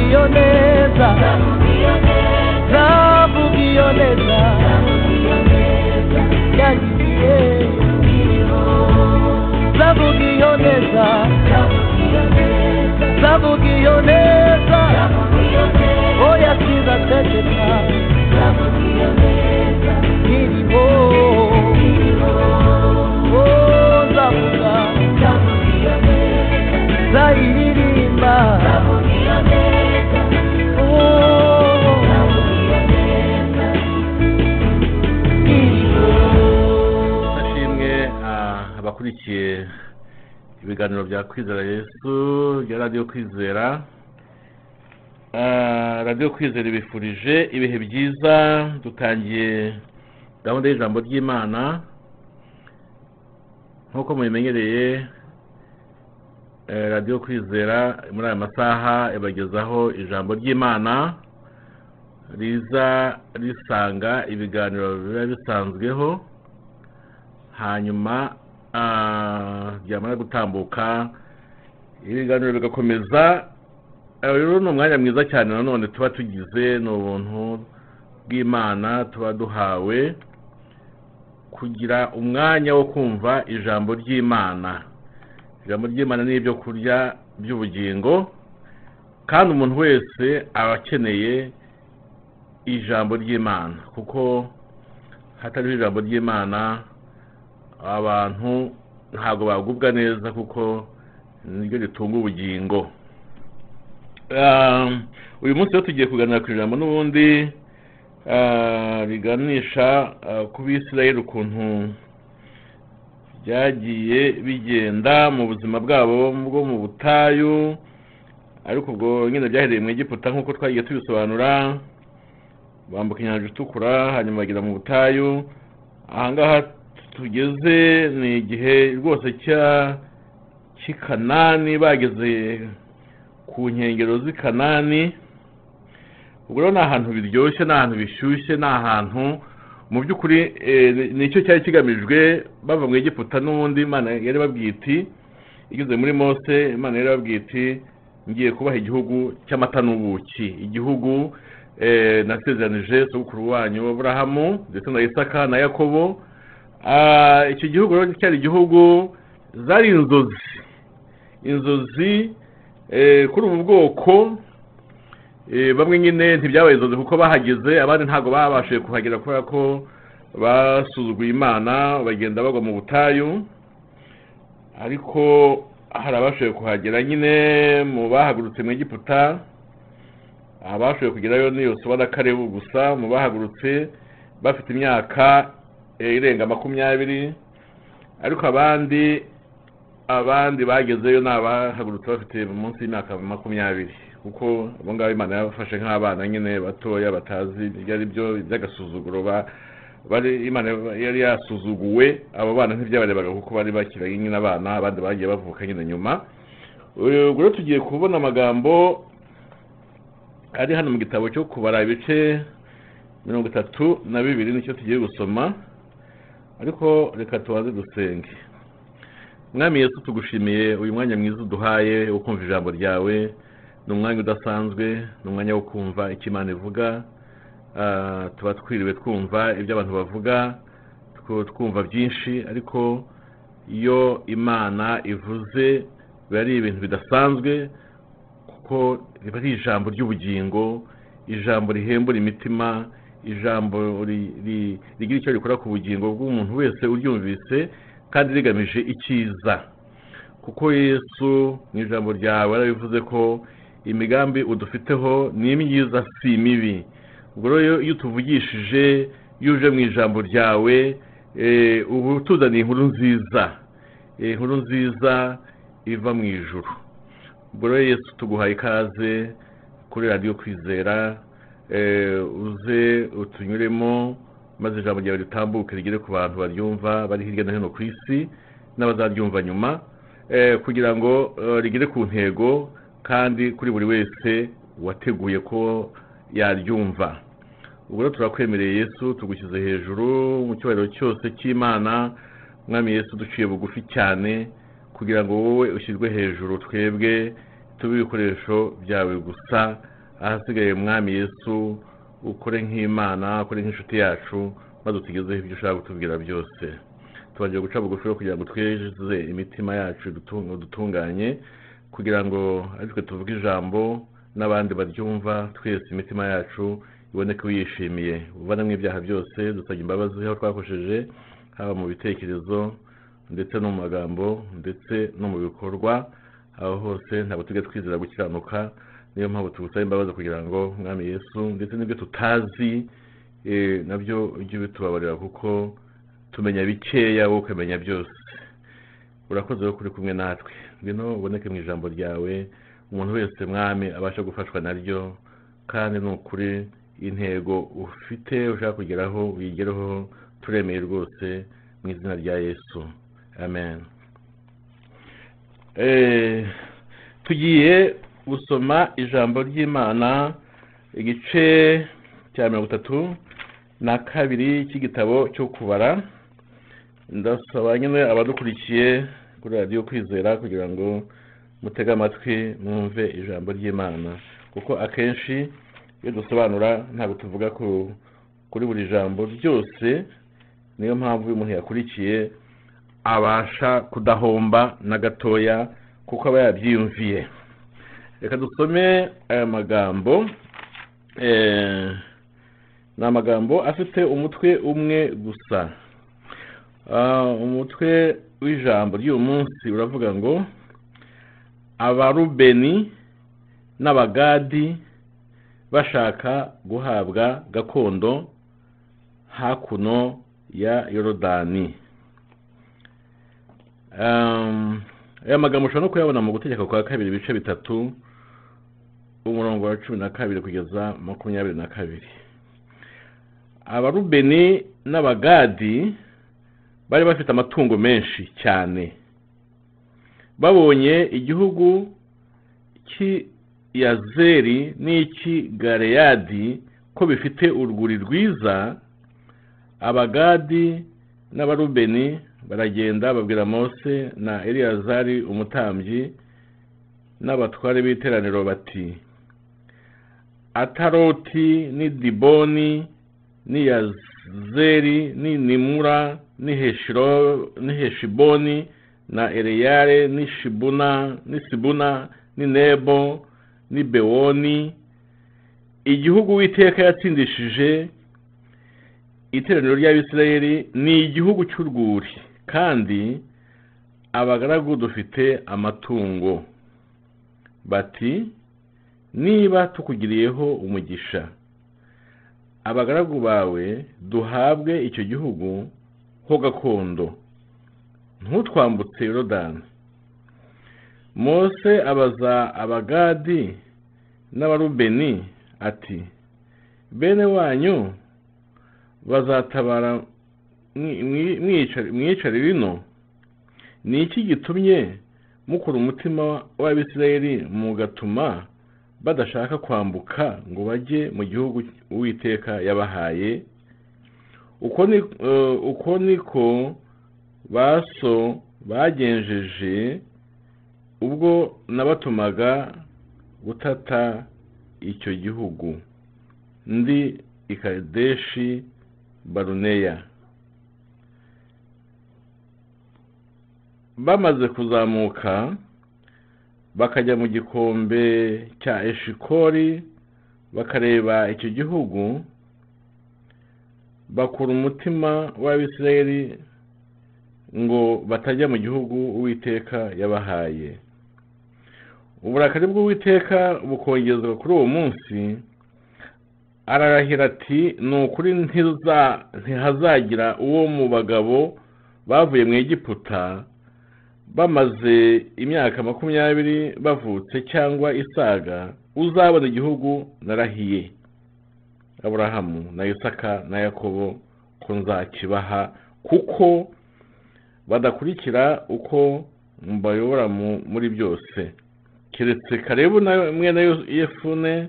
kunionyesha ibiganiro bya kwizera yesu bya radiyo kwizera ah, radiyo kwizera ibifurije ibihe byiza dutangiye gahunda y'ijambo ry'imana. Nk'uko mubimenyereye eh, radiyo kwizera muri aya masaha ibagezaho ijambo ry'imana riza risanga ibiganiro biba bisanzweho hanyuma byamara gutambuka ibiganiro bigakomeza rero ni umwanya mwiza cyane nanone tuba tugize ni ubuntu bw'imana tuba duhawe kugira umwanya wo kumva ijambo ry'imana ijambo ry'imana ni ibyo kurya by'ubugingo kandi umuntu wese aba akeneye ijambo ry'imana kuko hatariho ijambo ry'imana abantu ntabwo bagubwa neza kuko niryo ritunga ubugingo. Ah, uyu munsi rero tugiye kuganira ku ijambo n'ubundi riganisha ah, ku bisirayeli ukuntu byagiye bigenda mu buzima bwabo bwo mu butayu ariko ubwo nyine byahereye mu egiputa nk'uko twagiye tubisobanura bambuka inyanja itukura hanyuma bagera mu butayu. Ahangaha tugeze ni igihe rwose cya cy'i kanani bageze ku nkengero z'i kanani ubwo rero ni ahantu biryoshye ni ahantu bishyushye ni ahantu mu by'ukuri eh, ni cyo cyari kigamijwe bava mu egiputa n'ubundi imana yari babwiye iti igeze muri mose imana yari babwiye iti ngiye kubaha igihugu cy'amata n'ubuki. Igihugu eh, nasezeranije sogokuru wanyu aburahamu ndetse na isaka na yakobo icyo gihugu rero cyari igihugu zari inzozi. Inzozi eh, kuri ubu bwoko eh, bamwe nyine ntibyabaye inzozi kuko bahageze abandi ntabwo babashije kuhagera kubera ko basuzuguye imana bagenda bagwa mu butayu. Ariko hari abashoboye kuhagera nyine mu bahagurutse mu egiputa abashoboye kugerayo ni yosuwa na karebu gusa mu bahagurutse bafite imyaka irenga makumyabiri ariko abandi abandi bagezeyo ni abahagurutse bafite munsi y'imyaka makumyabiri. Kuko abo ngabo imana yabafashe nk'abana nyine batoya batazi ibyo ari byo by'agasuzuguro imana yari yasuzuguwe abo bana ntibyabarebaga kuko bari bakiri nyine abana abandi bagiye bavuka nyine nyuma. Ubwo rero tugiye kubona amagambo ari hano mu gitabo cyo kubara ibice mirongo itatu na bibiri ni cyo tugiye gusoma. Ariko reka tubanze dusenge. Mwami yesu tugushimiye uyu mwanya mwiza uduhaye wo kumva ijambo ryawe. Ni umwanya udasanzwe ni umwanya wo kumva icyo imana ivuga. Ah, tuba twiriwe twumva ibyo abantu bavuga twu- twumva byinshi. Ariko iyo imana ivuze biba ari ibintu bidasanzwe kuko riba ari ijambo ry'ubugingo ijambo rihembura imitima ijambo ri- ri- rigira icyo rikora ku bugingo bw'umuntu wese uryumvise kandi rigamije icyiza. Kuko yesu mu ijambo ryawe yarabivuze ko imigambi udufiteho ni myiza si mibi. Ubwo rero iyo utuvugishije iyo uje mu ijambo ryawe eh, uba utuzaniye inkuru nziza. Eh, inkuru nziza iva mu ijuru. Ubwo rero yesu tuguhaye ikaze kuri radiyo kwizera uze utunyuremo maze ijambo ryawe ritambuke rigere ku bantu baryumva bari hirya no hino ku isi n'abazaryumva nyuma eh, kugira ngo eh, rigere ku ntego kandi kuri buri wese wateguye ko yaryumva. Ubwo rero turakwemereye yesu tugushyize hejuru mu cyubahiro cyose cy'imana mwami yesu duciye bugufi cyane kugira ngo wowe ushyirwe hejuru twebwe tube ibikoresho byawe gusa ahasigaye mwami yesu ukore nk'imana ukore nk'inshuti yacu maze utugezeho ibyo ushaka kutubwira byose. Tubagiye guca bugufi kugira ngo tweze imitima yacu udutunganye kugira ngo aritwe tuvuge ijambo n'abandi baryumva twese imitima yacu iboneke wiyishimiye uvanemo ibyaha byose dusabye imbabazi aho twakosheje haba mu bitekerezo ndetse no mu magambo ndetse no mu bikorwa aho hose ntabwo tujya twizera gukiranuka niyo mpamvu tugusaba imbabazi kugira ngo mwami yesu ndetse n'ibyo tutazi eh, na byo ujye ubitubabarira kuko tumenya bikeya wowe ukamenya byose. Urakoze rero kuri kumwe natwe. Ngwino uboneke mu ijambo ryawe umuntu wese mwami abasha gufashwa naryo kandi ni ukuri intego ufite ushaka kugeraho uyigereho turemeye rwose mu izina rya yesu. Amen. Eh, tugiye gusoma ijambo ry'imana igice cya mirongo itatu na kabiri cy'igitabo cyo kubara. Ndasaba nyine abadukurikiye kuri radiyo kwizera kugira ngo mutege amatwi mwumve ijambo ry'imana. Kuko akenshi iyo dusobanura ntabwo tuvuga ku kuri buri jambo ryose niyo mpamvu iyo umuntu yakurikiye abasha kudahomba na gatoya kuko aba yabyiyumviye. Reka dusome aya magambo. Eh, ni amagambo afite umutwe umwe gusa. Ah, umutwe w'ijambo ry'uyu munsi uravuga ngo abarubeni n'abagadi bashaka guhabwa gakondo hakuno ya yorodani. Aya magambo ushobora no kuyabona mu gutegeka kwa kabiri ibice bitatu umurongo wa cumi na kabiri kugeza makumyabiri na kabiri. Abarubeni n'abagadi bari bafite amatungo menshi cyane. Babonye igihugu cy'iyazeri n'icy'i galeyadi ko bifite urwuri rwiza abagadi n'abarubeni baragenda babwira mose na eliyazari umutambyi n'abatware b'iteraniro bati ataroti ni diboni ni yazeri ni nimura ni heshiboni na eleyare ni shibuna ni sibuna ni nebo ni bewoni. Igihugu witeka yatsindishije iteraniro ry'abisirayeli ni igihugu cy'urwuri kandi abagaragu dufite amatungo. Bati niba tukugiriyeho umugisha abagaragu bawe duhabwe icyo gihugu ho gakondo. Ntutwambutse yorodani. Mose abaza abagadi n'abarubeni ati bene wanyu bazatabara mwicare rino? Ni iki gitumye mukura umutima w'abisirayeli mugatuma badashaka kwambuka ngo bajye mu gihugu uwiteka yabahaye uko ni eh, niko baso bagenjeje ubwo nabatumaga gutata icyo gihugu. Ndi ikadeshi baruneya. Bamaze kuzamuka bakajya mu gikombe cya eshikori bakareba icyo gihugu bakura umutima w'abisirayeli ngo batajya mu gihugu uwiteka yabahaye. Uburakari bw'uwiteka bukongezwa kuri uwo munsi ararahira ati ni ukuri ntihazagira uwo mu bagabo bavuye mu egiputa bamaze imyaka makumyabiri bavutse cyangwa isaga uzabona igihugu narahiye. Aburahamu na isaka na yakobo ko nzakibaha kuko badakurikira uko mbayobora mu- muri byose. Keretse karebu mwene yefune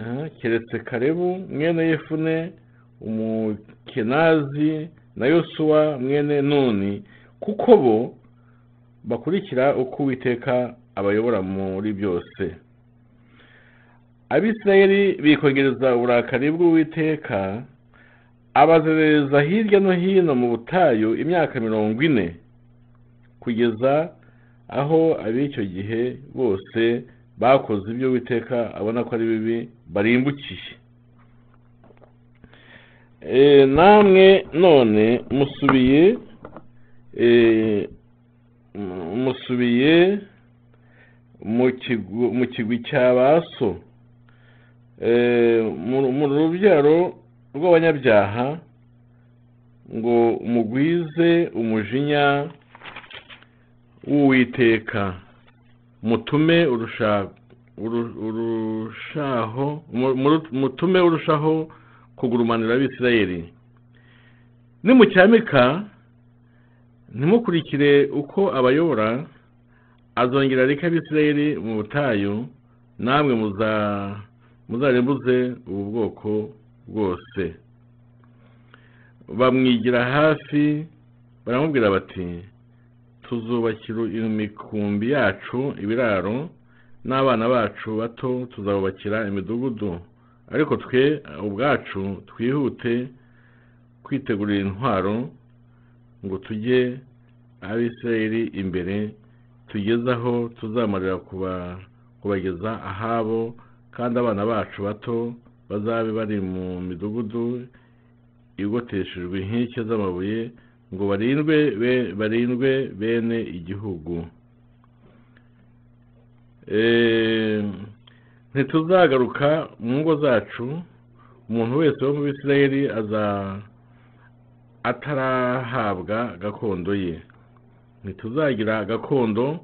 aha, keretse karebu mwene yefune umukenazi na yosuwa mwene nuni kuko bo bakurikira uko uwiteka abayobora muri byose. Abisirayeli bikongereza uburakari bw'uwiteka abazerereza hirya no hino mu butayu imyaka mirongo ine kugeza aho ab'icyo gihe bose bakoze ibyo uwiteka abona ko ari bibi barimbukiye Eh, namwe none musubiye mu- musubiye mu kigwi cya ba so Eh, mu rubyaro rw'abanyabyaha ngo mugwize umujinya w'uwiteka. Mutume urusha- uru- urushaho mu- mu- mutume urushaho kugurumanira abisirayeli. Nimucyamika ntimukurikire uko abayobora azongera areke abisirayeli mu butayu namwe muza muzarimbuze ubu bwoko bwose. Bamwigira hafi baramubwira bati tuzubakira imikumbi yacu ibiraro n'abana bacu bato tuzabubakira imidugudu. Ariko twe ubwacu twihute kwitegurira intwaro ngo tujye abisirayeli imbere tugeze aho tuzamarira kuba- kubageza ahabo kandi abana bacu bato bazabe bari mu midugudu igoteshejwe inkike z'amabuye ngo barindwe barindwe bene igihugu. Eh, ntituzagaruka mu ngo zacu umuntu wese wo mu bisirayeli aza atarahabwa gakondo ye. Ntituzagira gakondo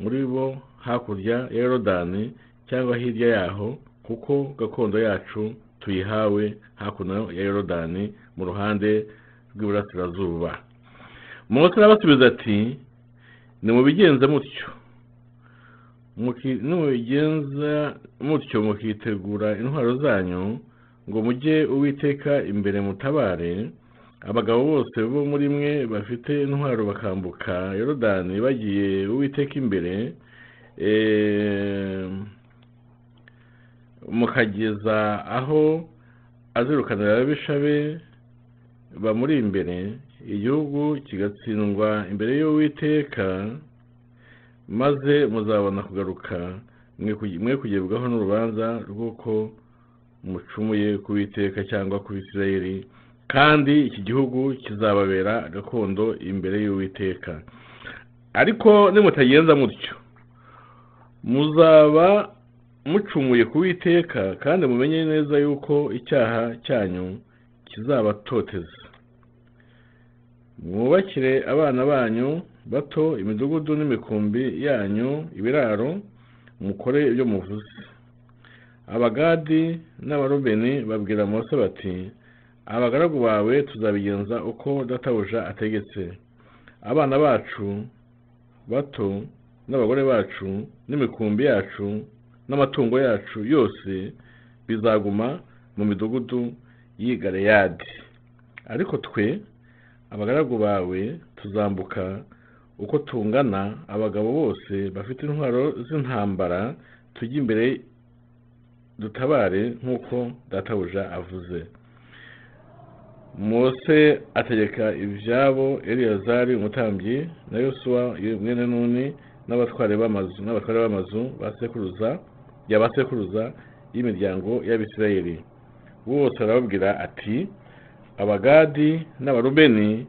muri bo hakurya ya yorodani cyangwa hirya yaho kuko gakondo yacu tuyihawe hakuno ya yorodani mu ruhande rw'iburasirazuba. Mose arabasubiza ati nimubigenze mutyo. Muki- nimubigenza mutyo mukitegura intwaro zanyu ngo mujye uwiteka imbere mutabare abagabo bose bo muri mwe bafite intwaro bakambuka yorodani bagiye uwiteka imbere eh, mukageza aho azirukanira ababisha be bamuri imbere igihugu kigatsindwa imbere y'uwiteka maze muzabona kugaruka. Mwe kugerwaho n'urubanza rw'uko mucumuye ku witeka cyangwa ku bisirayeli kandi iki gihugu kizababera gakondo imbere y'uwiteka. Ariko nimutagenza mutyo muzaba mucumuye ku witeka kandi mumenye neza yuko icyaha cyanyu kizabatoteza. Mwubakire abana banyu bato imidugudu n'imikumbi yanyu ibiraro mukore ibyo muvuze. Abagadi n'abarubeni babwira mose bati abagaragu bawe tuzabigenza uko databuja ategetse. Abana bacu bato n'abagore bacu n'imikumbi yacu n'amatungo yacu yose bizaguma mu midugudu y'i galeyadi. Ariko twe abagaragu bawe tuzambuka uko tungana abagabo bose bafite intwaro z'intambara tujye imbere dutabare nk'uko databuja avuze. Mose ategeka ibyabo eliyazari umutambyi na yosuwa mwene nuni n'abatware b'amazu n'abatware b'amazu ba sekuruza ya ba sekuruza y'imiryango y'abisirayeli. Bose arababwira ati abagadi n'abarubeni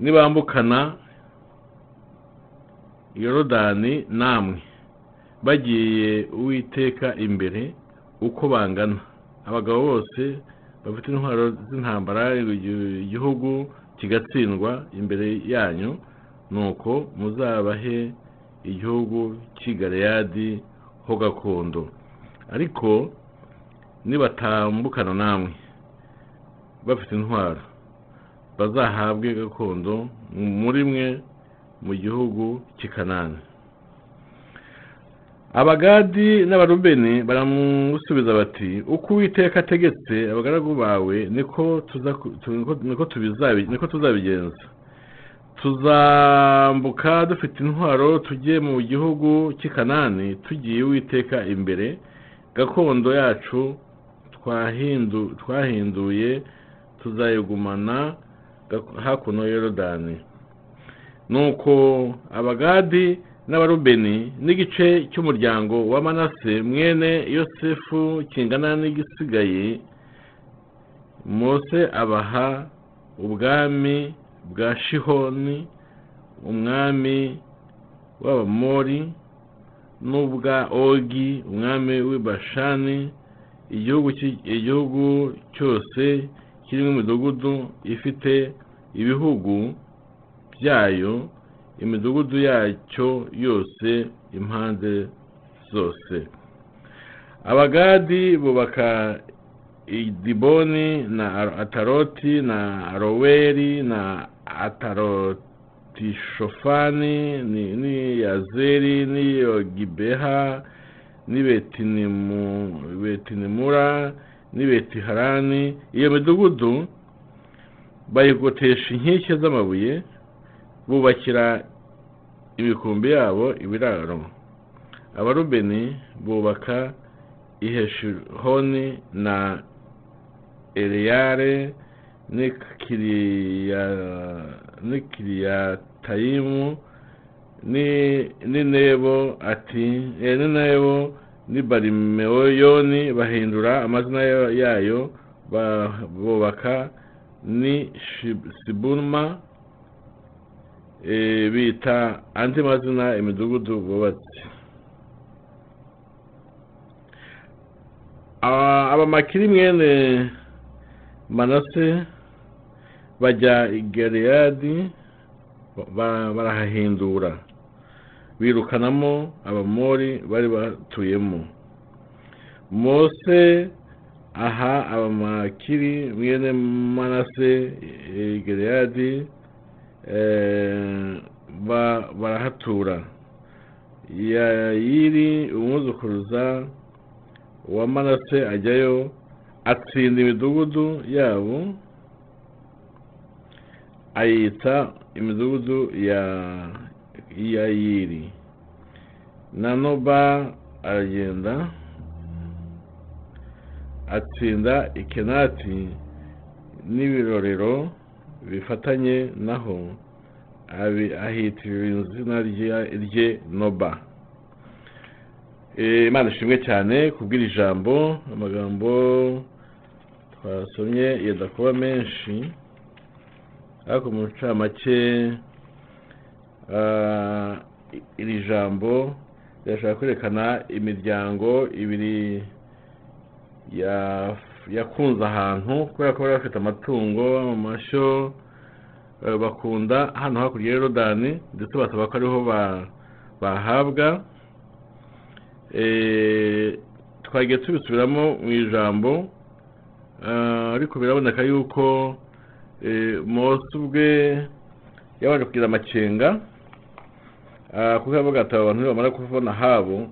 nibambukana yorodani namwe. Bagiye uwiteka imbere uko bangana. Abagabo bose bafite intwaro z'intambara igihugu kigatsindwa imbere yanyu nuko muzabahe igihugu cy'i ho gakondo. Ariko nibatambukana namwe bafite intwaro. Bazahabwe gakondo muri mwe mu gihugu cy'i kanani. Abagadi n'abarubeni baramusubiza bati uko uwiteka ategetse abagaragu bawe niko tuzabigenza. Tuzambuka dufite intwaro tujye mu gihugu cy'i kanani tugiye uwiteka imbere. Gakondo yacu twahindu twahinduye tuzayigumana hakuno yorodani nuko abagadi n'abarubeni n'igice cy'umuryango wa manase mwene yosefu kingana n'igisigaye mose abaha ubwami bwa shihoni umwami w'abamori n'ubwa ogi umwami w'ibashani igihugu cyose kirimo imidugudu ifite ibihugu byayo imidugudu yacyo yose impande zose. Abagadi bubaka idiboni na ataroti na aroweri na atarotishofani ni ni yazeri ni yogibeha ni betinimu betinimura ni betiharani. Iyo midugudu bayigotesha inkike z'amabuye bubakira imikumbi yabo ibiraro. Abarubeni bubaka iheshihoni na eleyare n'ikiriyatayimu n'inebo ati n'inebo n'ibarimeyoyoni bahindura amazina yayo bubaka ni sibuma bita andi mazina imidugudu bubatse abamakiri mwene manase bajya i gereyadi barahahindura. Birukanamo abamori bari batuyemo. Mose aha abamakiri mwene manase gereyadi barahatura. Yayiri umwuzukuruza wa manase ajyayo atsinda imidugudu yabo ayita imidugudu ya yayiri na noba aragenda atsinda ikenati n'ibirorero bifatanye naho ahitirira izina rye noba. Imana ishimwe cyane kubwira ijambo amagambo twasomye yenda kuba menshi ariko mu ncamake iri jambo rirashaka kwerekana imiryango ibiri yakunze ahantu kubera ko bari bafite amatungo amashyo bakunda hano hakurya ya yorodani ndetse basaba ko ariho bahabwa. Twagiye tubisubiramo mu ijambo ariko biraboneka yuko mose ubwe yabanje kugira amakenga kuko yavuga ati abantu nibamara kubona habo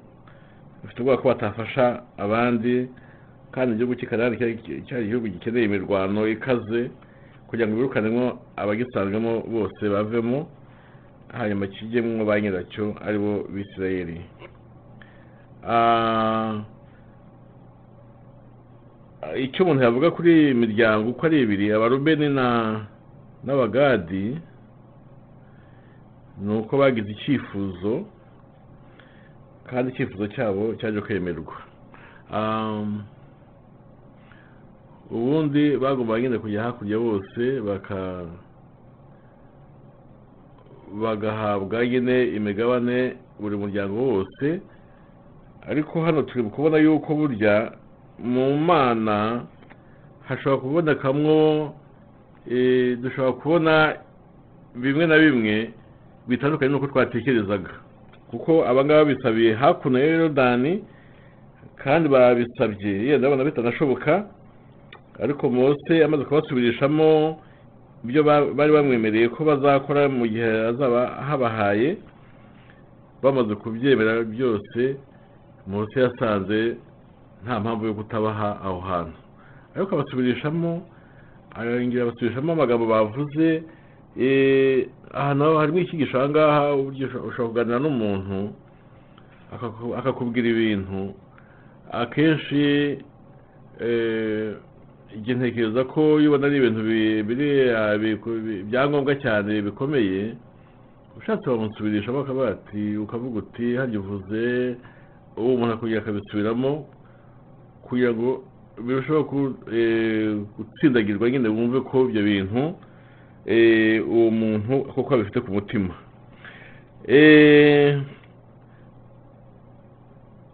bafite ubwoba ko batafasha abandi. Kandi igihugu cy'ikanani cyari igihugu gikeneye imirwano ikaze kugira ngo birukanemo abagisanzwemo bose bavemo hanyuma kijyemo ba nyiracyo ari bo bisirayeli. Icyo umuntu yavuga kuri iyi miryango uko ari ibiri abarubeni n'abagadi ni uko bagize icyifuzo kandi icyifuzo cyabo cyaje kwemerwa. Ubundi bagomba nyine kujya hakurya bose bagahabwa nyine imigabane buri muryango wose. Ariko hano turi kubona yuko burya mu mana hashobora kubonekamwo dushobora kubona bimwe na bimwe bitandukanye n'uko twatekerezaga. Kuko abangaba bisabiye hakuno ya yorodani kandi babisabye yenda babona bitanashoboka ariko mose amaze kubasubirishamo ibyo bari bamwemereye ko bazakora mu gihe azaba habahaye bamaze kubyemera byose mose yasanze nta mpamvu yo kutabaha aho hantu. Ariko abasubirishamo arongera abasubirishamo amagambo bavuze ahantu harimo icyigisho aha ngaha ushobora kuganira n'umuntu akakubwira ibintu. Akenshi ntekereza ko iyo ubona ari ibintu byangombwa cyane bikomeye ushatse wamusubirishamo akavuga ati ukavuga uti hajya uvuze uwo umuntu akongera akabisubiramo kugira ngo birusheho gutsindagirwa nyine wumve ko ibyo bintu uwo muntu koko abifite ku mutima.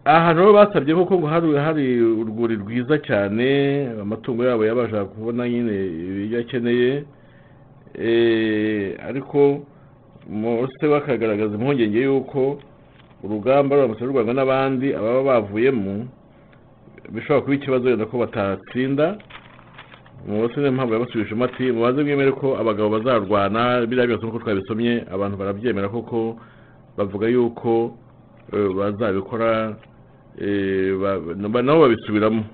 Aha rero basabye koko ngo hari urwuri rwiza cyane amatungo yabo yabasha kubona nyine ibyo akeneye. Ariko mose bakagaragaza impungenge y'uko urugamba ruramutse rurwanga n'abandi ababa bavuyemo bishobora kuba ikibazo wenda ko batatsinda. Mose niyo mpamvu yabasubijemo ati mubanze mwemere ko abagabo bazarwana biriya byose nk'uko twabisomye abantu barabyemera koko bavuga yuko bazabikora nabo babisubiramo.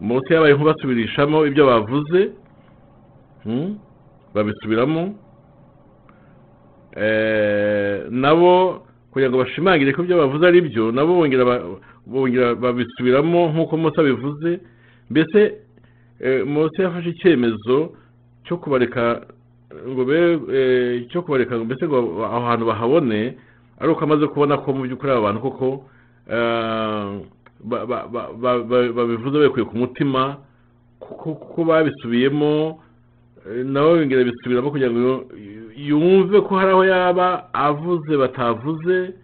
Mose yabaye nk'ubasubirishamo ibyo bavuze babisubiramo. Eh, nabo kugira ngo bashimangire ko ibyo bavuze ari byo nabo bongera ba- bongera babisubiramo nk'uko Mose abivuze. Mbese eh, Mose yafashe icyemezo cyo kubareka ngo be eh, cyo kubareka mbese ngo aho hantu bahabone ari uko amaze kubona ko mu by'ukuri aba bantu koko eh, ba- ba- ba- ba- ba- babivuze babikuye ku mutima kuko babisubiyemo eh, nawe bongera bisubiramo kugira ngo yumve ko hari aho yaba avuze batavuze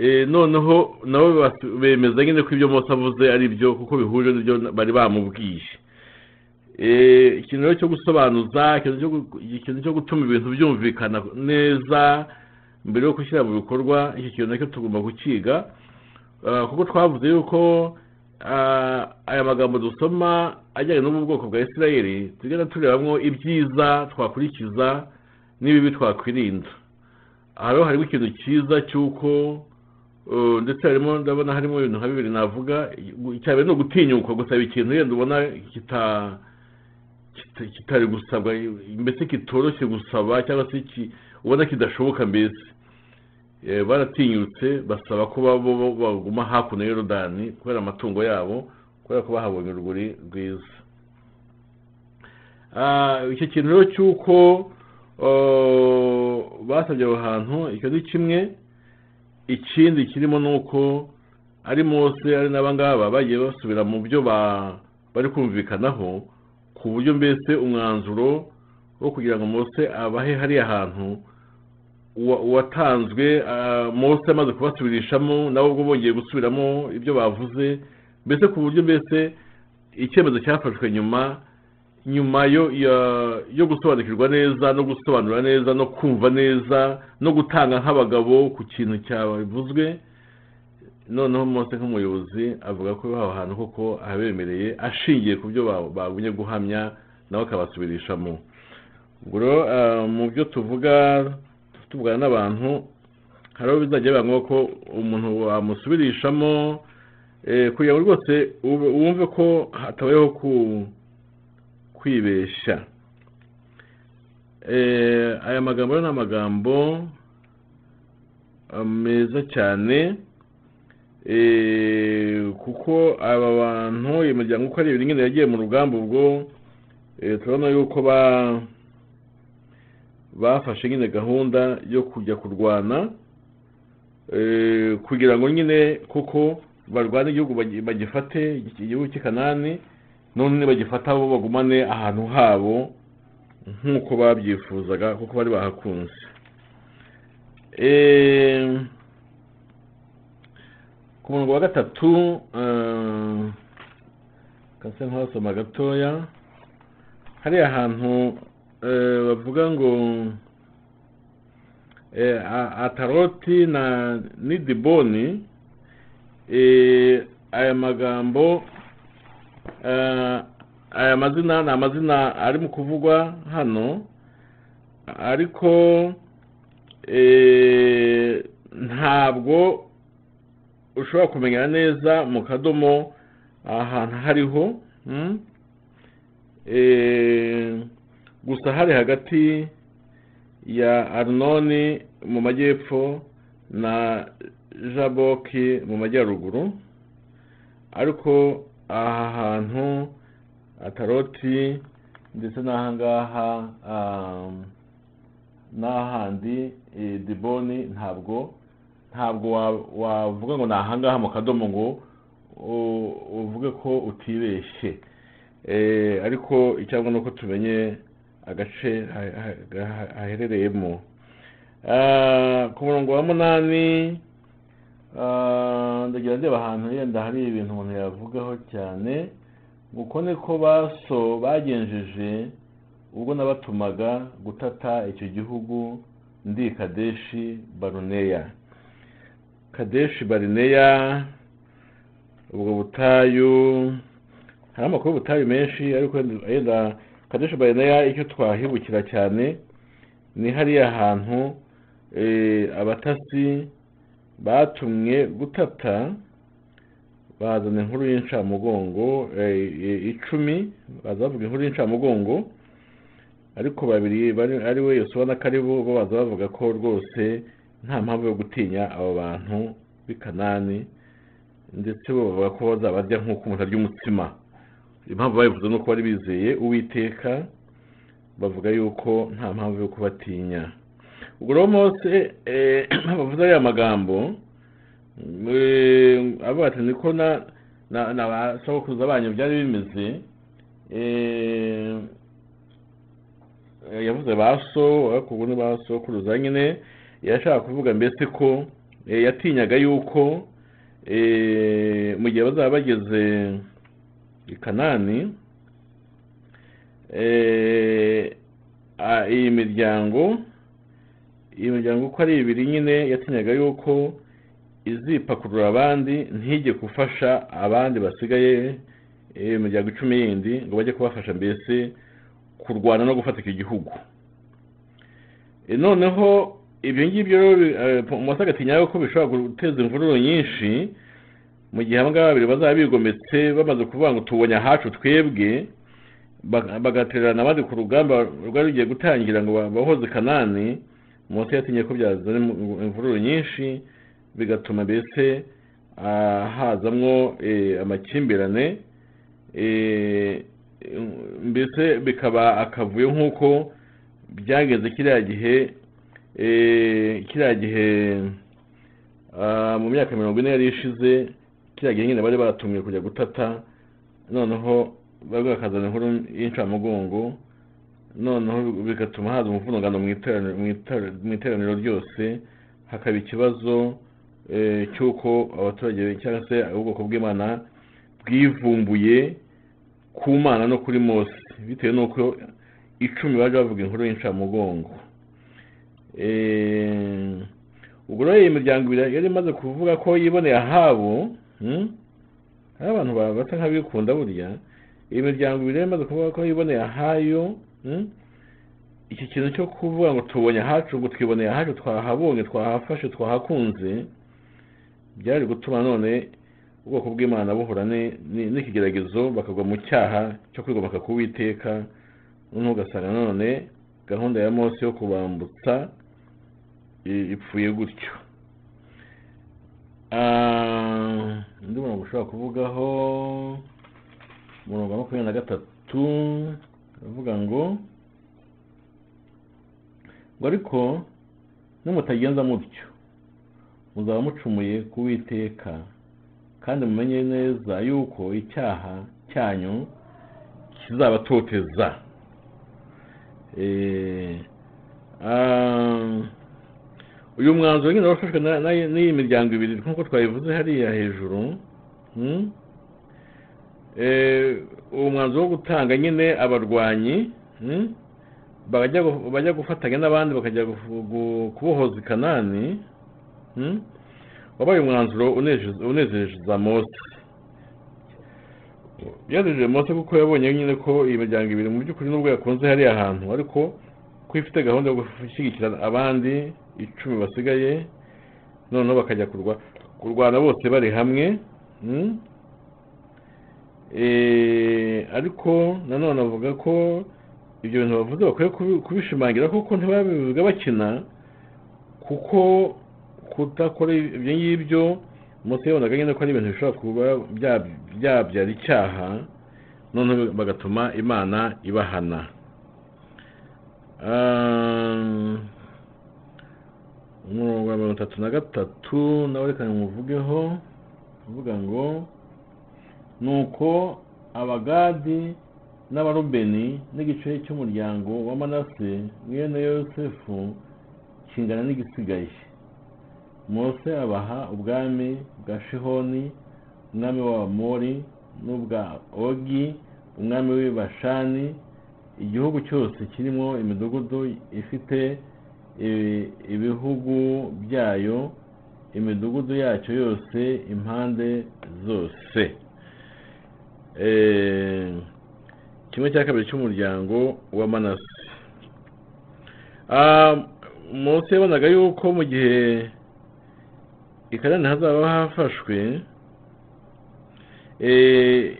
eh, noneho basu- bemeza nyine ko ibyo Mose avuze ari byo kuko bihuje n'ibyo bari bamubwiye. Ikintu rero cyo gusobanuza ikintu cyo gutuma ibintu byumvikana neza mbere yo gushyira mu bikorwa iki kintu na cyo tugomba kukiga kuko twavuze yuko ah, aya magambo dusoma ajyanye n'ubu bwoko bwa isirayeli tugenda turebamo ibyiza twakurikiza n'ibibi twakwirinda. Aha rero harimo ikintu cyiza cy'uko uh, ndetse harimo ndabona harimo ibintu nka bibiri navuga. Mbere ni ugutinyuka gusaba ikintu yenda ubona kita kita- kitari gusabwa mbese kitoroshye gusaba cyangwa se ubona kidashoboka mbese. Eh, baratinyutse basaba ko baguma hakuno ya yorodani kubera amatungo yabo kubera ko bahabonye urwuri rwiza. Ah, icyo kintu rero cy'uko uh, basabye aho hantu icyo ni kimwe ikindi kirimo ni uko ari mose ari n'abangaba bagiye basubira mu byo ba- bari kumvikanaho ku buryo mbese umwanzuro wo kugira ngo mose abahe hariya hantu watanzwe ah, mose amaze kubasubirishamo nabo ubwo bongeye gusubiramo ibyo bavuze mbese ku buryo mbese icyemezo cyafashwe nyuma nyuma yo gusobanukirwa neza no gusobanura neza no kumva neza no gutanga nk'abagabo ku kintu cyavuzwe noneho mose nk'umuyobozi avuga ko aho hantu koko ahabemereye ashingiye ku byo ba- bagumye guhamya nawe akabasubirishamo. Ubwo rero ah, mu byo tuvuga tuvugana n'abantu hari aho bizajya biba ko umuntu wamusubirishamo eh, kugira ngo rwose wumve ko hatabayeho kwibeshya. Eh, aya magambo ni amagambo meza cyane eh, kuko aba bantu iyi miryango uko ari ibiri nyine yagiye mu rugamba ubwo turabona yuko ba bafashe nyine gahunda yo kujya kurwana eh, kugira ngo nyine kuko barwane igihugu bagi- bagifate iki gihugu cy'i kanani none bagifata bo bagumane ahantu habo nk'uko babyifuzaga kuko bari bahakunze. Eh, ku murongo wa gatatu eh, kase nk'abasoma gatoya hariya hantu bavuga ngo eh, ataroti na nidiboni eh, aya magambo eh, aya mazina ni amazina ari mu kuvugwa hano ariko eh, ntabwo ushobora kumenya neza mu kadomo ahantu hariho mm? Eh, gusa hari hagati ya arunoni mu majyepfo na jaboki mu majyaruguru ariko aha hantu ataroti ndetse n'ahangaha um, n'ahandi eh, diboni ntabwo ntabwo wa- wavuga ngo ni ahangaha mu kadomo ngo uvuge ko utibeshye. Eh, ariko icyangwa ni uko tumenye agace ha- ha- ha- haherereyemo Ah, ku murongo wa munani ah, ndagira ndeba ahantu yenda hari ibintu umuntu yavugaho cyane uko niko baso bagenjeje ubwo nabatumaga gutata icyo gihugu ndi kadeshi baruneya. Kadeshi barineya ubwo butayu hari amakuru y'ubutayu menshi ariko yenda kadeshi barineya icyo twahibukira cyane ni hariya hantu eh, abatasi batumwe gutata bazana inkuru y'incamugongo eh, eh, icumi baza bavuga inkuru y'incamugongo ariko babiri ari we yosuwa na karibu bo baza bavuga ko rwose nta mpamvu yo gutinya abo bantu b'i kanani ndetse bo bavuga ko bazabarya nk'uko umuntu arya umutsima. Impamvu babivuze ni uko bari bizeye uwiteka bavuga yuko nta mpamvu yo kubatinya. Ubwo rero mose eh, bavuze ariya magambo eh, avuga ati niko na na ba sogokuruza banyu byari bimeze. Eh, yavuze ba so ubu ni ba sokuruza nyine yashaka kuvuga mbese ko yatinyaga yuko mu gihe bazaba bageze i kanani iyi miryango iyi miryango uko ari ibiri nyine yatinyaga yuko izipakurura abandi ntijye gufasha abandi basigaye eh, imiryango icumi yindi ngo bajye kubafasha mbese kurwana no gufata icyo gihugu Eh, noneho ibyo ngibyo rero eh, mose agatinya yuko bishobora guteza imvururu nyinshi mu gihe aba ngaba babiri bazaba bigometse bamaze kuvuga ngo tubonye ahacu twebwe baga- bagatererana abandi ku rugamba rwari rugiye gutangira ngo ba- bahoze kanani mose yatinye ko byazana im- imvururu nyinshi bigatuma mbese hazamwo eh, amakimbirane eh, mbese bikaba akavuyo nk'uko byageze kiriya gihe eh, kiriya gihe ah, mu myaka mirongo ine yari ishize kiriya nyine bari batumye kujya gutata noneho bari bakazana inkuru y'incamugongo noneho bigatuma haza umuvurungano mu iteraniro- ryose hakaba ikibazo eh, cy'uko abaturage cyangwa se ubwoko bw'imana bwivumbuye ku mana no kuri mose bitewe n'uko icumi baje bavuga inkuru y'incamugongo Eh, ubwo rero iyi miryango ibiri yari imaze kuvuga ko yiboneye ahabo? Hari abantu ba- basa nk'abikunda burya. Iyi miryango ibiri yari imaze kuvuga ko yiboneye ahayo hmm? iki kintu cyo kuvuga ngo tubonye ahacu ngo twiboneye ahacu twahabonye twahafashe twahakunze byari gutuma none ubwoko bw'imana buhura ni- ni- n'ikigeragezo bakagwa mu cyaha cyo kwigomeka ku witeka noneho ugasanga none gahunda ya mose yo kubambutsa ipfuye gutyo. Undi murongo ushobora kuvugaho umurongo wa makumyabiri na gatatu uravuga ngo ngo ariko nimutagenza mutyo muzaba mucumuye ku witeka kandi mumenye neza yuko icyaha cyanyu kizabatoteza Eh, ah, uyu mwanzuro nyine wafashwe n'iyi miryango ibiri nk'uko twabivuze hariya hejuru? Eh, uwo mwanzuro wo gutanga nyine abarwanyi bajya gu- bajya gufatanya n'abandi bakajya kubohoza i kanani? Hmm? wabaye umwanzuro unezeza mose yanejeje mose kuko yabonye nyine ko iyi miryango ibiri mu by'ukuri nubwo yakunze hariya hantu ariko ko ifite gahunda yo gushyigikira abandi. Icumi basigaye noneho bakajya kurwa- kurwana bose bari hamwe hmm? Eh, ariko nanone avuga ko ibyo bintu bavuze bakwiye kubi- kubishimangira kuko ntibabivuga bakina kuko kudakora ibyo ngibyo mose yabonaga nyine ko ari ibintu bishobora kuba bya- byabyara icyaha noneho bagatuma imana ibahana Ah, umurongo wa mirongo itatu na gatatu nawe reka muvugeho uvuga ngo nuko abagadi n'abarubeni n'igice cy'umuryango wa manase mwene yosefu kingana n'igisigaye mose abaha ubwami bwa shihoni umwami w'abamori n'ubwa ogi umwami w'i bashani igihugu cyose kirimo imidugudu ifite ibihugu byayo imidugudu yacyo yose impande zose. Eh, kimwe cya kabiri cy'umuryango wa manase Ah, mose yabonaga yuko mu gihe ikarani hazaba hafashwe eh,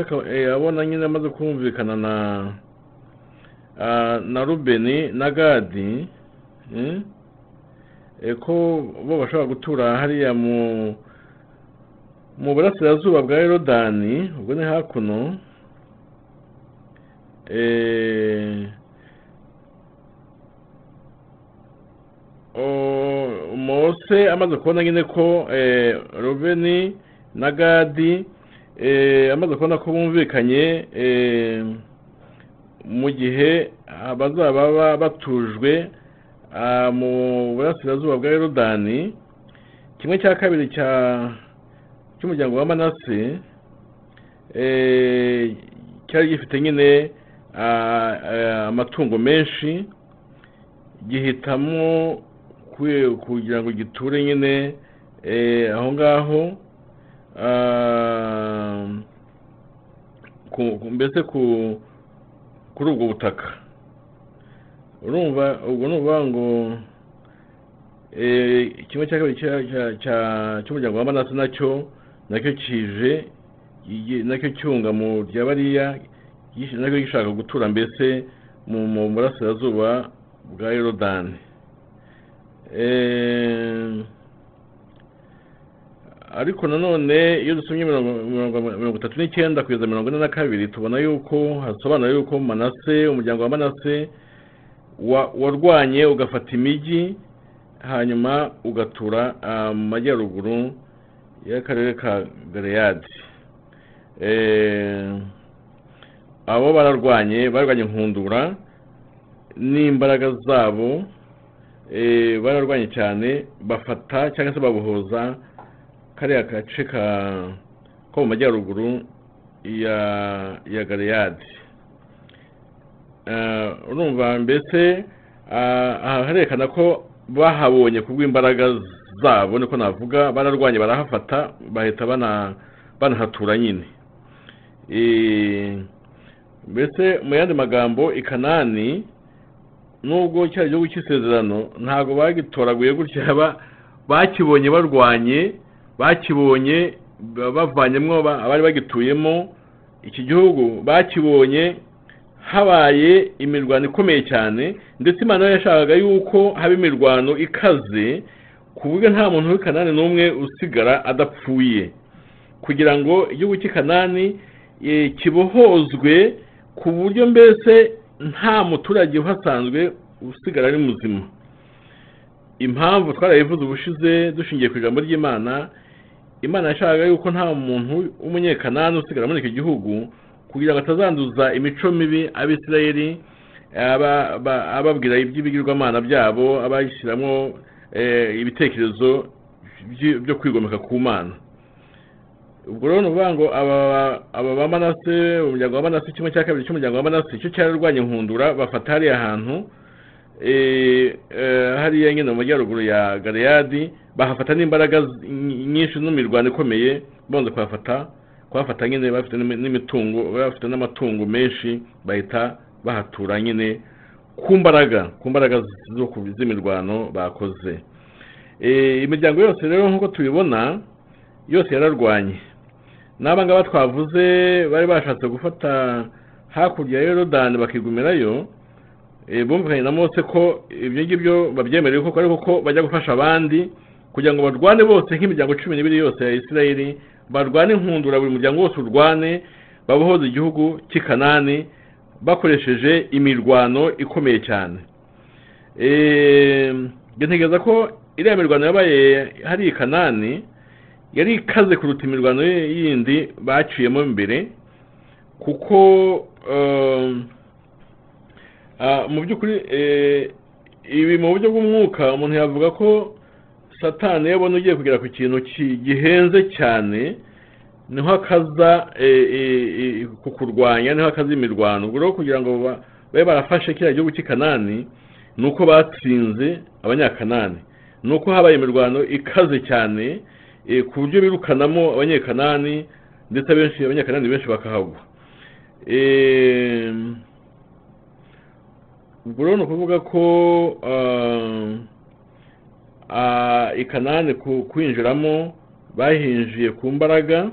akaba- eh, abona nyine amaze kumvikana na ah, rubeni na gadi ko bo bashobora gutura hariya mu mu burasirazuba bwa yorodani ubwo ni hakuno eh, mose amaze kubona nyine ko eh, rubeni na gadi eh, amaze kubona ko bumvikanye mu gihe bazaba ba- batujwe mu burasirazuba bwa yorodani kimwe cya kabiri cy'umuryango wa manase eh, cyari gifite nyine ah, ah, amatungo menshi gihitamo kugira ngo giture nyine eh, aho ngaho ah, mbese ku kuri ubwo butaka. Urumva ubwo ni ukuvuga ngo eh, kimwe cya kabiri cy'umuryango wa manase na cyo na cyo kije na cyo cyunga mu rya bariya na cyo gishaka gutura mbese mu burasirazuba bwa yorodani. Eh, ariko nanone iyo dusomye mirongo itatu n'icyenda kugeza mirongo ine na kabiri tubona yuko hasobanura yuko manase umuryango wa manase warwanye ugafata imijyi hanyuma ugatura ah, mu majyaruguru y'akarere ka galeyadi Eh, abo bararwanye barwanye nkundura n'imbaraga zabo eh, bararwanye cyane bafata cyangwa se babohoza kariya gace ko mu majyaruguru ya Eh, urumva mbese ah, aha harerekana ko bahabonye kubw'imbaraga zabo niko navuga bararwanye barahafata bahita bana banahatura nyine. Eh, mbese mu yandi magambo i kanani nubwo cyari igihugu cy'isezerano ntabwo bagitoraguye gutya ba- bakibonye barwanye bakibonye ba- bavanyemo ba- abari bagituyemo iki gihugu bakibonye habaye imirwano ikomeye cyane ndetse imana yashakaga yuko haba imirwano ikaze ku buryo nta muntu w'i kanani n'umwe usigara adapfuye. Kugira ngo igihugu cy'i kanani eh, kibohozwe ku buryo mbese nta muturage uhasanzwe usigara ari muzima. Impamvu twarayivuze ubushize dushingiye ku ijambo ry'imana imana yashakaga yuko nta muntu w'umunyekanani usigara muri iki gihugu kugira ngo atazanduza imico mibi ba- ababwira iby'ibigirwamana byabo abashyiramo eh, ibitekerezo byo kwigomeka ku mana. Ubwo rero ni ukuvuga ngo aba aba ba manase umuryango wa manase kimwe cya kabiri cy'umuryango wa manase cyo cyararwanya nkundura bafata hariya hantu eh, eh, hariya nyine mu majyaruguru ya galeyadi bahafata n'imbaraga nyinshi n'imirwano ikomeye bonze kuhafata. Kuhafata nyine bafite n'imi- n'imitungo bafite n'amatungo menshi bahita bahatura nyine ku mbaraga ku mbaraga z'imirwano bakoze. Eh, imiryango yose rero nk'uko tubibona yose yararwanye. N'aba ngaba twavuze bari bashatse gufata hakurya ya yorodani bakigumirayo eh, bumvikanye na mose ko ibyo ngibyo babyemerewe koko ariko ko bajya gufasha abandi kugira ngo barwane bose nk'imiryango cumi n'ibiri yose ya isirayeli barwane inkundura buri muryango wose urwane babohoze igihugu cy'i kanani bakoresheje imirwano ikomeye cyane. Eh, njye ntekereza ko iriya mirwano yabaye hari i kanani yari ikaze kuruta imirwano yindi baciyemo mbere kuko um, ah, mu by'ukuri eh, ibi mu buryo bw'umwuka umuntu yavuga ko satani iyo abona ugiye kugera ku kintu ki- gihenze cyane ni ho akaza eh, eh, eh, kukurwanya ni ho akaza imirwano. Ubwo rero kugira ngo ba- babe barafashe kiriya gihugu cy'i kanani ni uko batsinze abanyakanani. Ni uko habaye imirwano ikaze cyane ku buryo birukanamo abanyekanani ndetse abenshi abanyakanani benshi bakahagwa. Ubwo rero ni ukuvuga ko ah, i kanani kwinjiramo bahinjiye ku mbaraga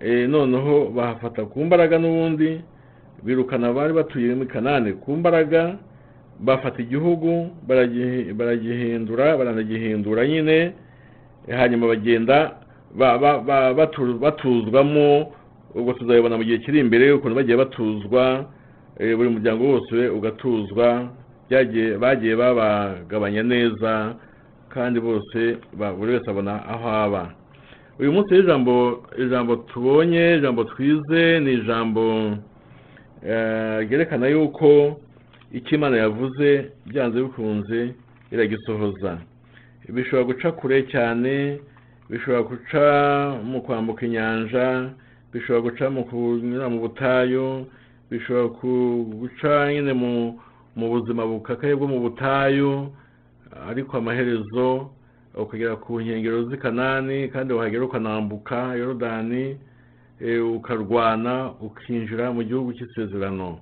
eh, noneho bahafata ku mbaraga n'ubundi birukana abari batuye muri kanani ku mbaraga bafata igihugu baragi- baragihindura baranagihindura nyine hanyuma bagenda ba- ba- ba- batu- batuzwamo ubwo tuzabibona mu gihe kiri imbere ukuntu bagiye batuzwa eh, buri muryango wose ugatuzwa bagiye babagabanya neza kandi bose buri wese abona aho aba. Uyu munsi ijambo ijambo tubonye ijambo twize ni ijambo eh, ryerekana yuko icyo imana yavuze byanze bikunze iragisohoza. Bishobora guca kure cyane bishobora guca mu kwambuka inyanja bishobora guca mu kunyura mu butayu bishobora guca nyine mu buzima bukakaye bwo mu butayu ariko amaherezo ukagera ku nkengero z'i kanani kandi wahagera ukanambuka yorodani eh, ukarwana ukinjira mu gihugu cy'isezerano.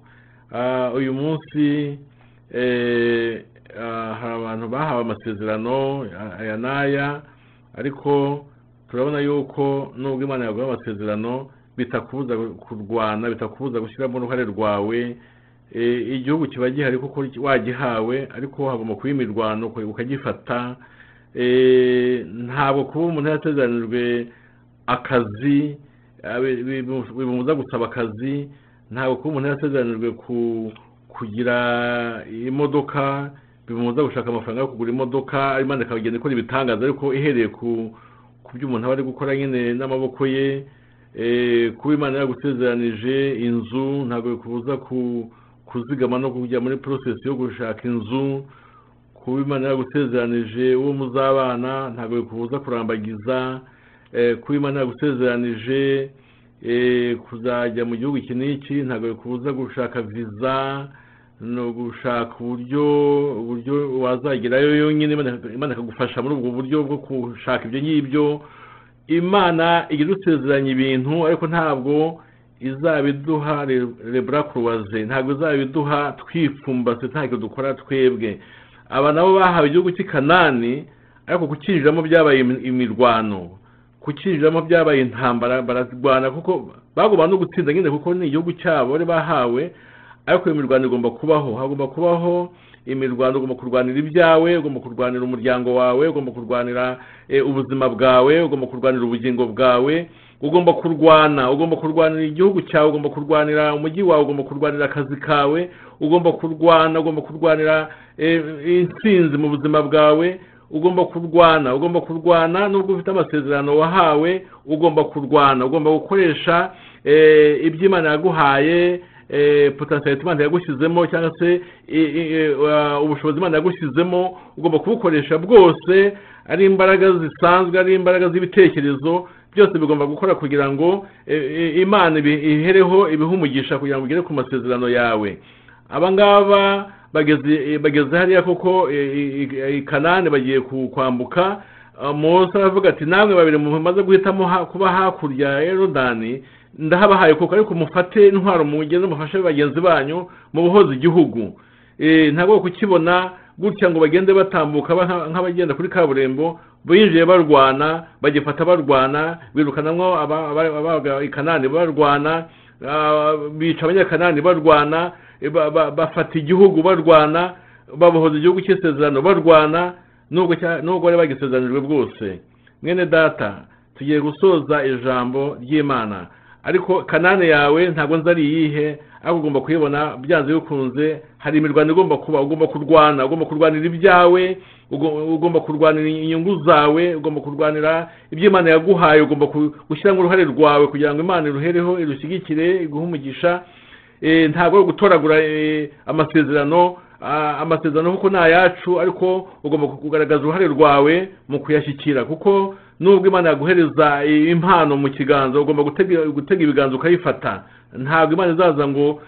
Uyu munsi ah, hari abantu bahawe amasezerano aya n'aya ariko turabona yuko nubwo imana yaguha amasezerano bitakubuza kurwana bitakubuza gushyiramo uruhare rwawe igihugu kiba gihari kuko wagihawe ariko hagomba kuba imirwano ukagifata. Eh, ntabwo kuba umuntu yasezeranijwe akazi eh, bi- bi- bimubuza gusaba akazi ntabwo kuba umuntu yasezeranijwe ku kugira imodoka bimubuza gushaka amafaranga yo kugura imodoka. Imana ikagenda ikora ibitangaza ariko ihereye ku byo umuntu aba ari gukora nyine n'amaboko ye. Eh, kuba imana yagusezeranije inzu ntabwo bikubuza ku kuzigama no kujya muri process yo gushaka inzu kuba imana yagusezeranije uwo muzabana ntabwo bikubuza kurambagiza eh, kuba imana yagusezeranije eh, kuzajya mu gihugu iki n'iki ntabwo bikubuza gushaka viza no gushaka uburyo uburyo wazagerayo yonyine Imana- ikagufasha muri ubwo buryo bwo gushaka ibyo ngibyo. Imana igira udusezeranya ibintu ariko ntabwo izaba iduha rebura kuruwaze ntabwo izaba iduha twipfumbase ntacyo dukora twebwe. Aba nabo bahawe igihugu cy'i kanani ariko kukinjiramo byabaye imi- imirwano. Kukinjiramo byabaye intambara bararwana kuko bagomba no gutsinda nyine kuko ni igihugu cyabo bari bahawe ariko iyo mirwano igomba kubaho. Hagomba kubaho imirwano ugomba kurwanira ibyawe ugomba kurwanira umuryango wawe ugomba kurwanira eh, ubuzima bwawe ugomba kurwanira ubugingo bwawe. Ugomba kurwana ugomba kurwanira igihugu cyawe ugomba kurwanira umujyi wawe ugomba kurwanira akazi kawe ugomba kurwana ugomba kurwanira eh, intsinzi mu buzima bwawe ugomba kurwana ugomba kurwana nubwo ufite amasezerano wahawe ugomba kurwana ugomba gukoresha eh, ibyo imana yaguhaye eh, potentiality imana yagushyizemo cyangwa se uh, ubushobozi imana yagushyizemo ugomba kubukoresha bwose ari imbaraga zisanzwe ari imbaraga z'ibitekerezo byose bigomba gukora kugira ngo eh, eh, imana ihereho umugisha kugira ngo ugere ku masezerano yawe. Aba ngaba bageze hariya koko eh, i- kanani bagiye kwambuka mose aravuga ati namwe babiri mumaze guhitamo kuba hakurya ya yorodani ndahabahaye koko ariko mufate intwaro mugende mufashe bagenzi banyu mu buhoza igihugu. Ntabwo kukibona gutya ngo bagende batambuka ba- nka- nk'abagenda kuri kaburimbo binjiye barwana bagifata barwana aba- abaga i kanani barwana bica abanyakanani barwana ba- ba- bafata igihugu barwana babohoza igihugu cy'isezerano barwana nubwo bari bagisezeranijwe bwose. Mwene data tugiye gusoza ijambo ry'imana. Ariko kanani yawe ntabwo nzi ari iyihe ariko ugomba kuyibona byanze bikunze hari imirwano igomba kuba ugomba kurwana ugomba kurwanira ibyawe ugo- ugomba kurwanira inyungu zawe ugomba kurwanira ibyo imana yaguhaye ugomba gushyiramo uruhare rwawe kugira ngo imana iruhereho irushyigikire iguhe umugisha. Eh, ntabwo ari ugutoragura eh, amasezerano amasezerano kuko ni ayacu ariko ugomba kugaragaza uruhare rwawe mu kuyashyikira. Kuko nubwo imana yaguhereza impano mu kiganza ugomba gutega ibiganza ukayifata. Ntabwo imana izaza ngo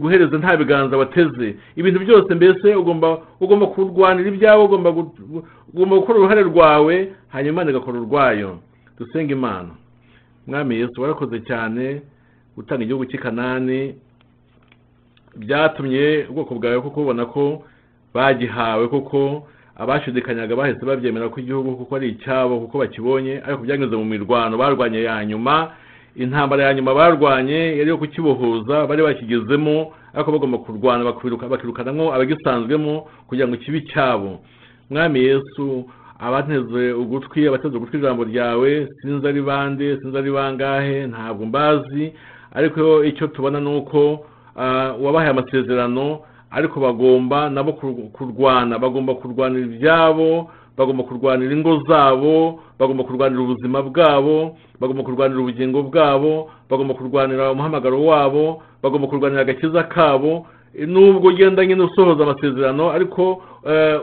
guhereza nta biganza wateze ibintu byose mbese ugomba ugomba kurwanira ibyawe ugomba gu- ugomba gukora uruhare rwawe hanyuma imana igakora urwayo. Dusenga imana. Mwami yesu warakoze cyane gutanga igihugu cy'i kanani. Byatumye ubwoko bwawe kuko ubona ko bagihawe kuko abashidikanyaga bahise babyemera ko igihugu kuko ari icyabo kuko bakibonye ariko byanyuze mu mirwano barwanye ya nyuma intambara ya nyuma barwanye yari iyo kukibohoza bari bakigezemo ariko bagomba kurwana bakiruka- bakirukanamo abagisanzwemo kugira ngo kibe icyabo mwami yesu abateze ugutwi abateze ugutwi ijambo ryawe sinzi ari bande sinzi ari bangahe ntabwo mbazi. Ariko icyo tubona ni uko ah, wabahaye amasezerano ariko bagomba nabo kur- kurwana bagomba kurwanira ibyabo bagomba kurwanira ingo zabo bagomba kurwanira ubuzima bwabo bagomba kurwanira ubugingo bwabo bagomba kurwanira umuhamagaro wabo bagomba kurwanira agakiza kabo. Nubwo ugenda nyine usohoza amasezerano ariko eh,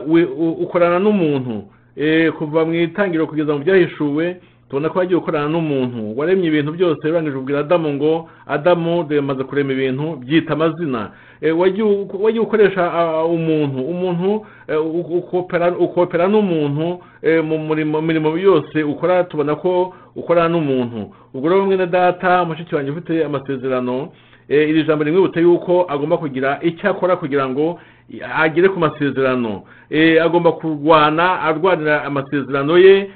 ukorana n'umuntu Eh, kuva mu itangiriro kugeza mu byahishuwe tubona ko wagiye ukorana n'umuntu waremye ibintu byose urangije ubwira adamu ngo adamu dore maze kurema ibintu byita amazina. Eh, wagiye ukoresha umuntu umuntu eh, ukopera n'umuntu eh, mu mirimo yose ukora tubona ko ukorana n'umuntu. Ubwo rero mwene data mushiki wanjye ufite amasezerano iri jambo rimwibutse yuko agomba kugira icyo akora kugira ngo agere ku masezerano. Agomba kurwana arwanira amasezerano ye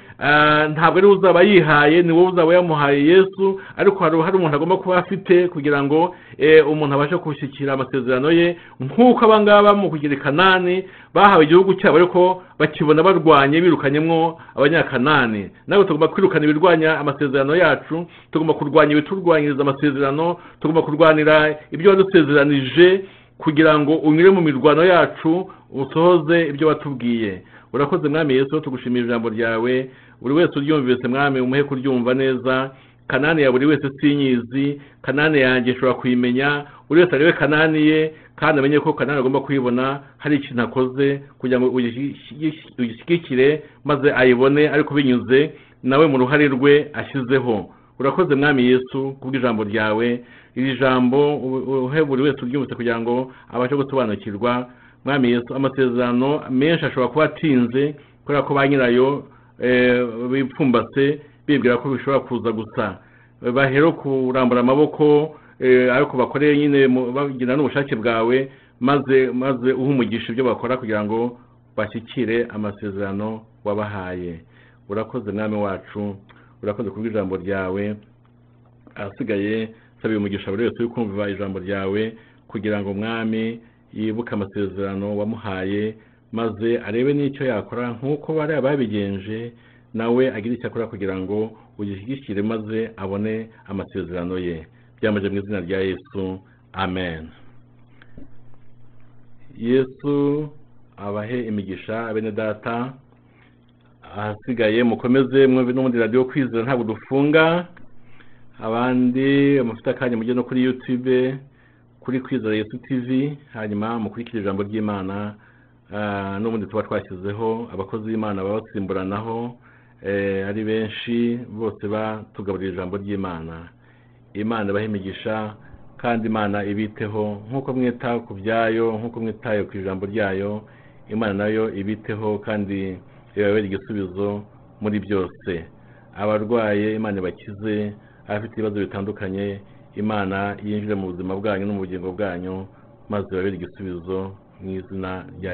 ntabwo ari we uzaba yihaye ni wowe uzaba yamuhaye yesu ariko hari umuntu agomba kuba afite kugira ngo eh, umuntu abashe gushyikira amasezerano ye. Nk'uko abangaba mu kugira kanani bahawe igihugu cyabo ariko bakibona barwanye birukanyemo abanyakanani. Nawe tugomba kwirukana ibirwanya amasezerano yacu tugomba kurwanya ibiturwanyiriza amasezerano tugomba kurwanira ibyo wadusezeranije kugira ngo unyure mu mirwano yacu usohoze ibyo watubwiye. Urakoze mwami yesu tugushimira ijambo ryawe. Buri wese uryumvise mwami umuhe kuryumva neza. Kanani ya buri wese sinyizi. Kanani yanjye ishobora kuyimenya. Buri wese arebe kanani ye kandi amenye ko kanani agomba kuyibona. Hari ikintu akoze kugira ngo uyishyigikire maze ayibone ariko binyuze nawe mu ruhare rwe ashyizeho. Urakoze mwami yesu kubw'ijambo ryawe. Iri jambo uhe buri wese uryumvise kugira ngo abashe gusobanukirwa. Mwami yesu amasezerano menshi ashobora kuba atinze kubera ko ba nyirayo bipfumbase bibwira ko bishobora kuza gusa. Bahera kurambura amaboko eh, ariko bakoreye nyine bagira n'ubushake bwawe maze maze umugisha ibyo bakora kugira ngo bashyikire amasezerano wabahaye. Urakoze mwami wacu urakoze kubw'ijambo ryawe. Ahasigaye sabiye umugisha buri wese uri kumva ijambo ryawe kugira ngo mwami yibuke amasezerano wamuhaye maze arebe n'icyo yakora nk'uko bari babigenje nawe agire icyo akora kugira ngo ugishyigikire maze abone amasezerano ye. Byamaze mu izina rya yesu amen. Yesu abahe imigisha bene data ahasigaye mukomeze mwumve n'ubundi radiyo kwizera ntabwo dufunga abandi mufite akanya mujye no kuri youtube kuri kwizera yesu tv hanyuma mukurikire ijambo ry'imana n'ubundi tuba twashyizeho abakozi b'imana baba basimburanaho eh, ari benshi bose batugaburira ijambo ry'imana. Imana ibahe imigisha kandi imana ibiteho. Nk'uko mwita ku byayo nk'uko mwitaye ku ijambo ryayo imana na yo ibiteho kandi ibabere igisubizo muri byose. Abarwaye imana ibakize abafite ibibazo bitandukanye imana yinjire mu buzima bwanyu no mu bugingo bwanyu maze ibabere igisubizo mu izina rya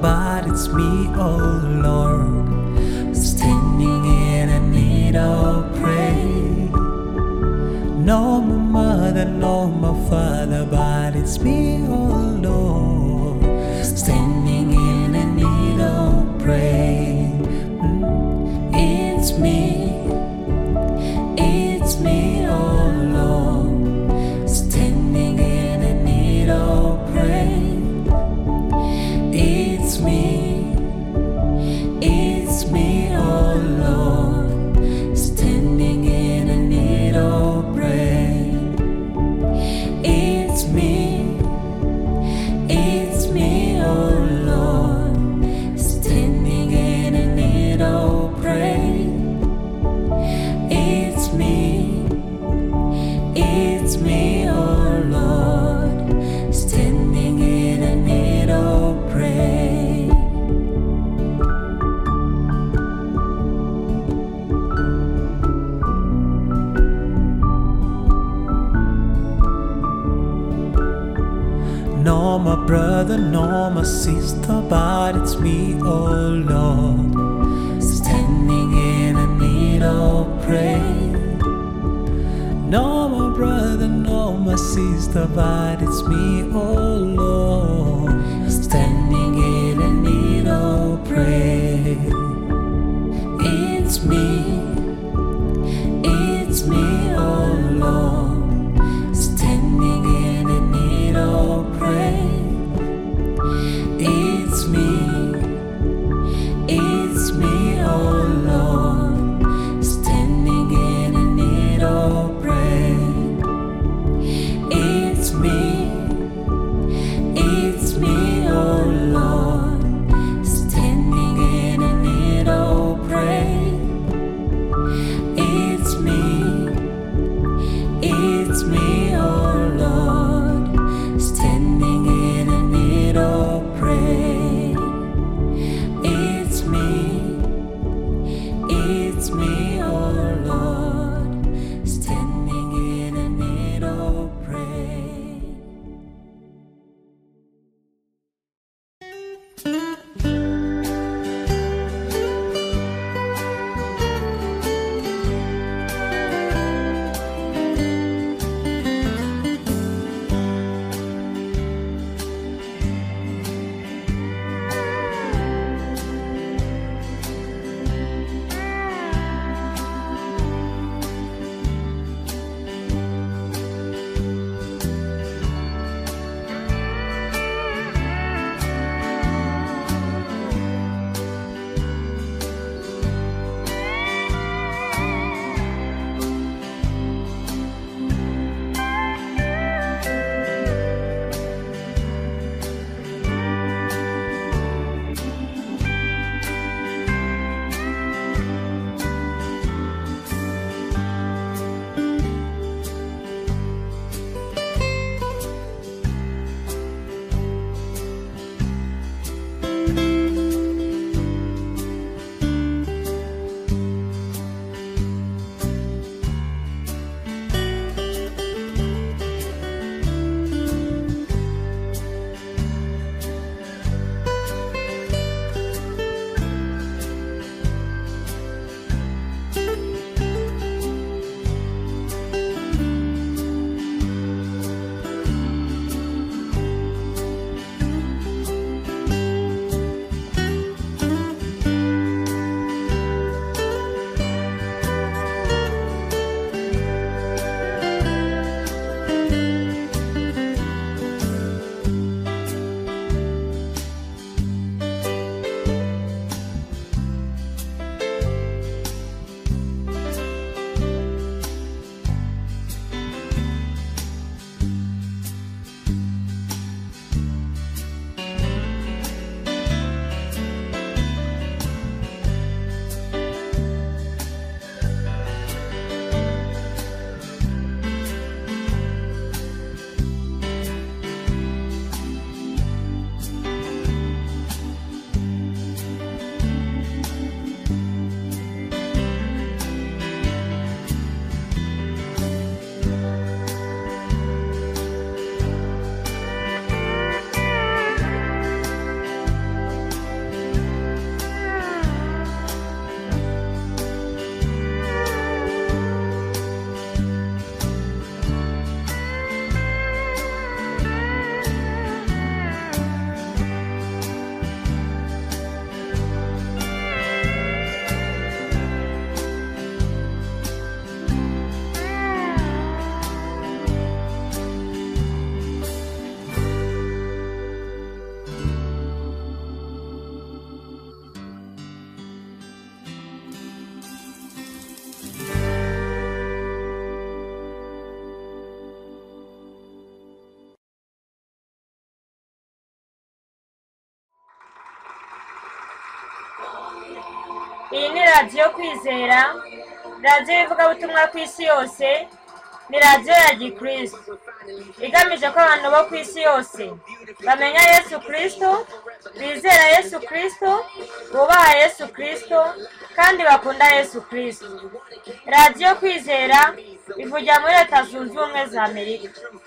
but it's me, oh Lord, standing in a need of prayer. No my mother, no my father, but it's me, oh Lord, standing in a need of prayer. the it's me all radiyo kwizera radiyo y'ivugabutumwa ku isi yose ni radiyo ya gikristo. Igamije ko abantu bo ku isi yose bamenya yesu kirisito bizera yesu kirisito bubaha yesu kirisito kandi bakunda yesu kirisito radiyo kwizera ivugira muri leta zunze ubumwe za amerika.